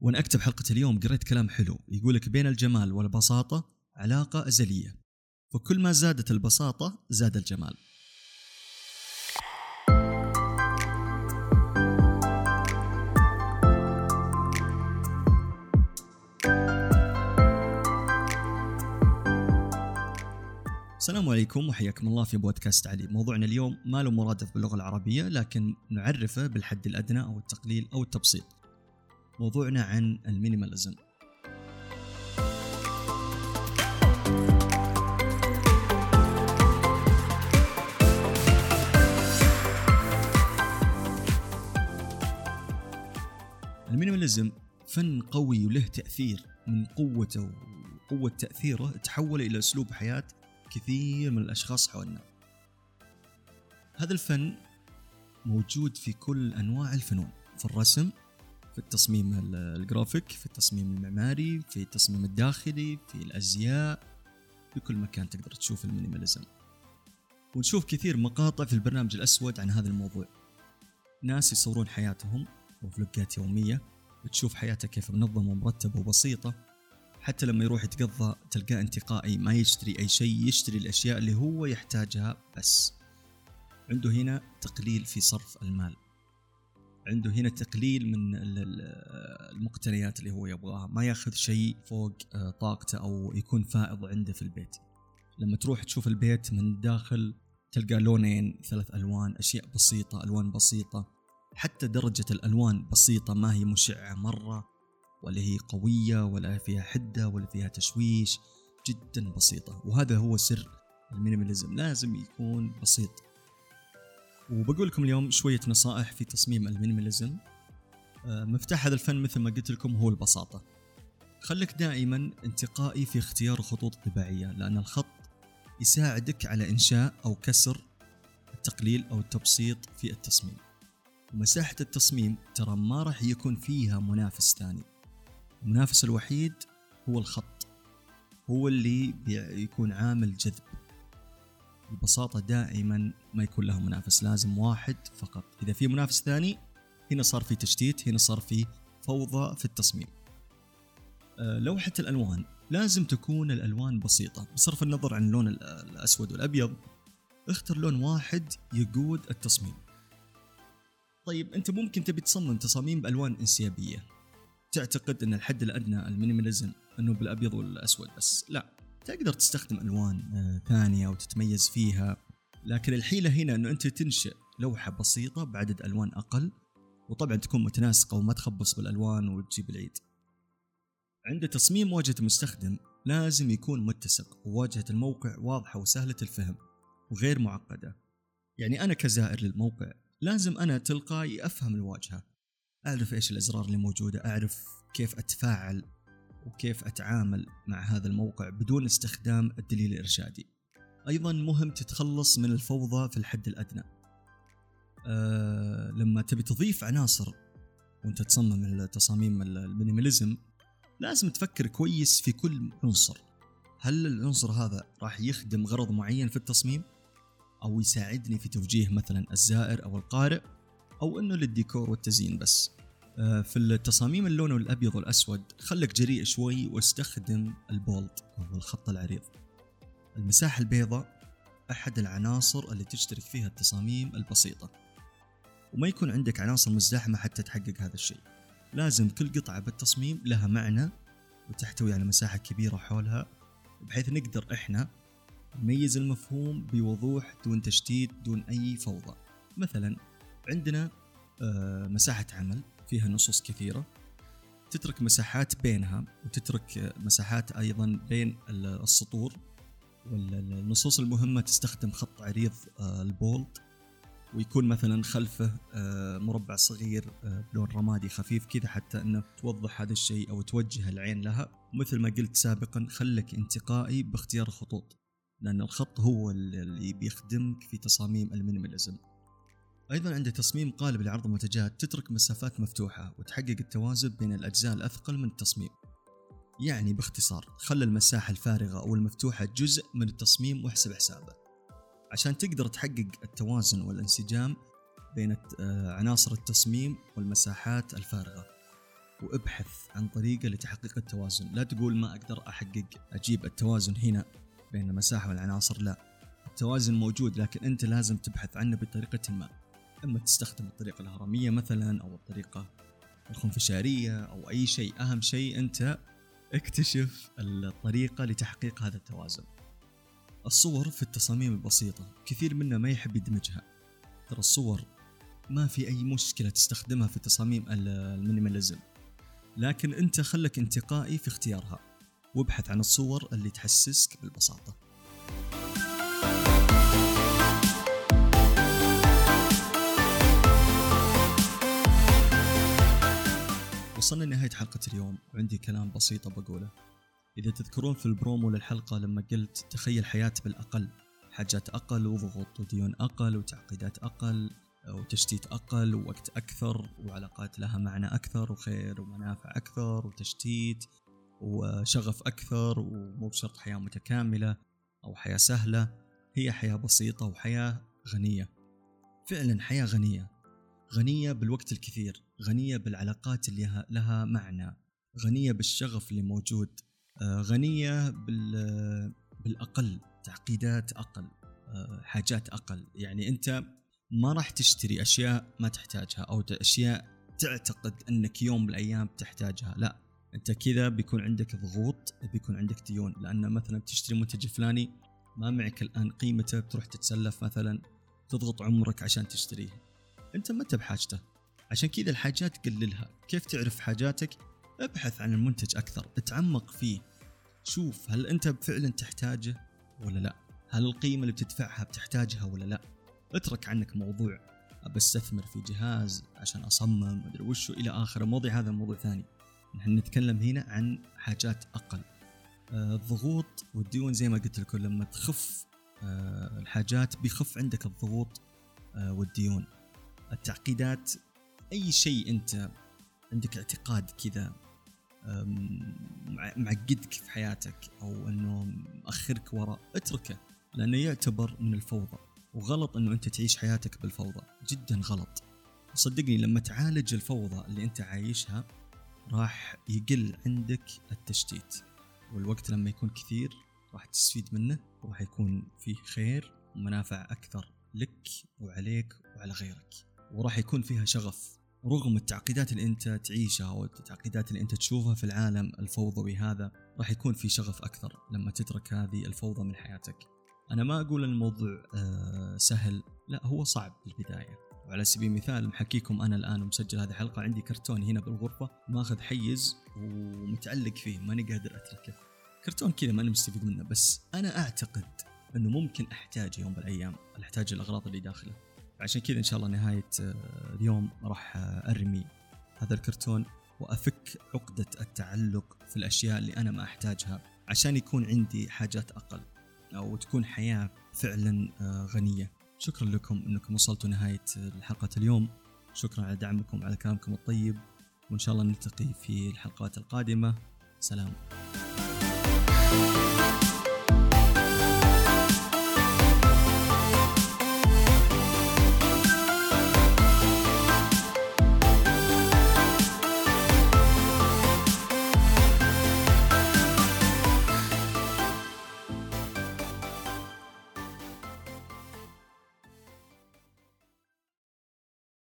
وأنا أكتب حلقة اليوم قريت كلام حلو يقول لك بين الجمال والبساطة علاقة أزلية فكل ما زادت البساطة زاد الجمال. السلام عليكم وحياكم الله في بودكاست علي. موضوعنا اليوم ما له مرادف باللغة العربية لكن نعرفه بالحد الأدنى أو التقليل أو التبسيط. موضوعنا عن ال minimalism. ال minimalism فن قوي وله تأثير من قوته وقوة تأثيره تحول إلى أسلوب حياة كثير من الأشخاص حولنا. هذا الفن موجود في كل أنواع الفنون في الرسم في التصميم الجرافيك في التصميم المعماري في التصميم الداخلي في الأزياء في كل مكان تقدر تشوف ال minimalism. ونشوف كثير مقاطع في البرنامج الأسود عن هذا الموضوع. ناس يصورون حياتهم وفلوقات يومية وتشوف حياته كيف منظمة ومرتبة وبسيطة. حتى لما يروح يتقضى تلقاه انتقائي ما يشتري أي شيء يشتري الأشياء اللي هو يحتاجها بس. عنده هنا تقليل في صرف المال. عنده هنا تقليل من المقتنيات اللي هو يبغاها. ما ياخذ شيء فوق آه، طاقته أو يكون فائض عنده في البيت. لما تروح تشوف البيت من الداخل تلقى لونين ثلاث ألوان أشياء بسيطة ألوان بسيطة. حتى درجة الألوان بسيطة ما هي مشعة مرة ولا هي قوية ولا فيها حدة ولا فيها تشويش. جدا بسيطة. وهذا هو سر ال minimalism. لازم يكون بسيط. وبقول لكم اليوم شوية نصائح في تصميم ال minimalism. آه، مفتاح هذا الفن مثل ما قلت لكم هو البساطة. خليك دائما انتقائي في اختيار خطوط طباعية لأن الخط يساعدك على إنشاء أو كسر التقليل أو التبسيط في التصميم. ومساحة التصميم ترى ما راح يكون فيها منافس ثاني. المنافس الوحيد هو الخط. هو اللي بيكون عامل جذب. البساطة دائما ما يكون لها منافس لازم واحد فقط. إذا في منافس ثاني هنا صار في تشتيت هنا صار في فوضى في التصميم. آه، لوحة الألوان. لازم تكون الألوان بسيطة. بصرف النظر عن اللون الأسود والأبيض اختر لون واحد يقود التصميم. طيب أنت ممكن تبي تصمم تصاميم بألوان إنسيابية. تعتقد إن الحد الأدنى المينيماليزم إنه بالأبيض والأسود بس. لا. تقدر تستخدم ألوان آه، ثانية وتتميز فيها لكن الحيلة هنا إنه أنت تنشئ لوحة بسيطة بعدد ألوان أقل وطبعا تكون متناسقة وما تخبص بالألوان وتجيب العيد. عند تصميم واجهة المستخدم لازم يكون متسق وواجهة الموقع واضحة وسهلة الفهم وغير معقدة. يعني أنا كزائر للموقع لازم أنا تلقائي أفهم الواجهة أعرف إيش الأزرار اللي موجودة أعرف كيف أتفاعل. وكيف أتعامل مع هذا الموقع بدون استخدام الدليل الإرشادي. أيضا مهم تتخلص من الفوضى في الحد الأدنى. أه لما تبي تضيف عناصر وأنت تصمم التصاميم المينيماليزم لازم تفكر كويس في كل عنصر. هل العنصر هذا راح يخدم غرض معين في التصميم؟ أو يساعدني في توجيه مثلا الزائر أو القارئ؟ أو إنه للديكور والتزيين بس؟ في التصاميم اللون الأبيض والأسود خلك جريء شوي واستخدم البولد أو الخط العريض. المساحة البيضاء أحد العناصر اللي تشترك فيها التصاميم البسيطة. وما يكون عندك عناصر مزدحمة حتى تحقق هذا الشيء. لازم كل قطعة بالتصميم لها معنى وتحتوي على مساحة كبيرة حولها بحيث نقدر إحنا نميز المفهوم بوضوح دون تشتيت دون أي فوضى. مثلا عندنا آه، مساحة عمل. فيها نصوص كثيرة. تترك مساحات بينها وتترك مساحات أيضا بين السطور والنصوص المهمة تستخدم خط عريض آه، البولد ويكون مثلا خلفه آه، مربع صغير بلون رمادي خفيف كذا حتى إنه توضح هذا الشيء أو توجه العين لها. ومثل ما قلت سابقا خلك انتقائي باختيار الخطوط لأن الخط هو اللي بيخدمك في تصاميم المينيماليزم أيضا عند تصميم قالب لعرض المنتجات تترك مسافات مفتوحة وتحقق التوازن بين الأجزاء الأثقل من التصميم. يعني باختصار خلى المساحة الفارغة أو المفتوحة جزء من التصميم واحسب حسابه عشان تقدر تحقق التوازن والانسجام بين آه، عناصر التصميم والمساحات الفارغة. وابحث عن طريقة لتحقيق التوازن. لا تقول ما أقدر أحقق أجيب التوازن هنا بين المساحة والعناصر لا. التوازن موجود لكن أنت لازم تبحث عنه بطريقة ما. إما تستخدم الطريقة الهرمية مثلا أو الطريقة الخنفشارية أو أي شيء أهم شيء أنت اكتشف الطريقة لتحقيق هذا التوازن. الصور في التصاميم البسيطة كثير منا ما يحب يدمجها. ترى الصور ما في أي مشكلة تستخدمها في تصاميم ال minimalism. لكن أنت خلك انتقائي في اختيارها وابحث عن الصور اللي تحسسك بالبساطة. وصلنا لنهاية حلقة اليوم. وعندي كلام بسيط بقوله إذا تذكرون في البرومو للحلقة لما قلت تخيل حياة بالأقل. حاجات أقل وضغوط وديون أقل وتعقيدات أقل وتشتيت أقل ووقت أكثر وعلاقات لها معنى أكثر وخير ومنافع أكثر وتشتيت وشغف أكثر ومو بشرط حياة متكاملة أو حياة سهلة. هي حياة بسيطة وحياة غنية. فعلا حياة غنية. غنية بالوقت الكثير غنية بالعلاقات اللي لها معنى غنية بالشغف اللي موجود آه، غنية بالأقل تعقيدات أقل آه، حاجات أقل. يعني أنت ما راح تشتري أشياء ما تحتاجها أو أشياء تعتقد أنك يوم من الأيام تحتاجها لا. أنت كذا بيكون عندك ضغوط بيكون عندك ديون. لأن مثلا تشتري منتج فلاني ما معك الآن قيمته بتروح تتسلف مثلا تضغط عمرك عشان تشتريه. أنت ما أنت بحاجته. عشان كذا الحاجات قللها. كيف تعرف حاجاتك؟ ابحث عن المنتج أكثر. اتعمق فيه. شوف هل أنت فعلا تحتاجه ولا لا. هل القيمة اللي بتدفعها بتحتاجها ولا لا. اترك عنك موضوع. بستثمر في جهاز عشان أصمم مدري وشو إلى آخره. مواضيع هذا موضوع ثاني. نحن نتكلم هنا عن حاجات أقل. آه، الضغوط والديون زي ما قلت لكم لما تخف آه، الحاجات بيخف عندك الضغوط آه، والديون. التعقيدات أي شيء أنت عندك اعتقاد كذا معقدك في حياتك أو إنه مأخرك وراء اتركه لأنه يعتبر من الفوضى. وغلط إنه أنت تعيش حياتك بالفوضى. جدا غلط. صدقني لما تعالج الفوضى اللي أنت عايشها راح يقل عندك التشتيت. والوقت لما يكون كثير راح تستفيد منه وراح يكون فيه خير ومنافع أكثر لك وعليك وعلى غيرك. وراح يكون فيها شغف. رغم التعقيدات اللي انت تعيشها أو التعقيدات اللي انت تشوفها في العالم الفوضوي هذا راح يكون في شغف أكثر لما تترك هذه الفوضى من حياتك. أنا ما أقول الموضوع آه، سهل لا هو صعب بالبدايه وعلى سبيل المثال محكيكم أنا الآن ومسجل هذه الحلقة عندي كرتون هنا بالغرفة ماخذ حيز ومتعلق فيه ماني قادر أتركه. كرتون كذا ماني مستفيد منه بس أنا أعتقد إنه ممكن أحتاجه يوم من الأيام أحتاج الأغراض اللي داخله. عشان كذا إن شاء الله نهاية آه، اليوم راح أرمي هذا الكرتون وأفك عقدة التعلق في الأشياء اللي أنا ما أحتاجها عشان يكون عندي حاجات أقل أو تكون حياة فعلا آه، غنية. شكرا لكم إنكم وصلتوا نهاية حلقه اليوم. شكرا على دعمكم على كلامكم الطيب وإن شاء الله نلتقي في الحلقات القادمة. سلام. thank you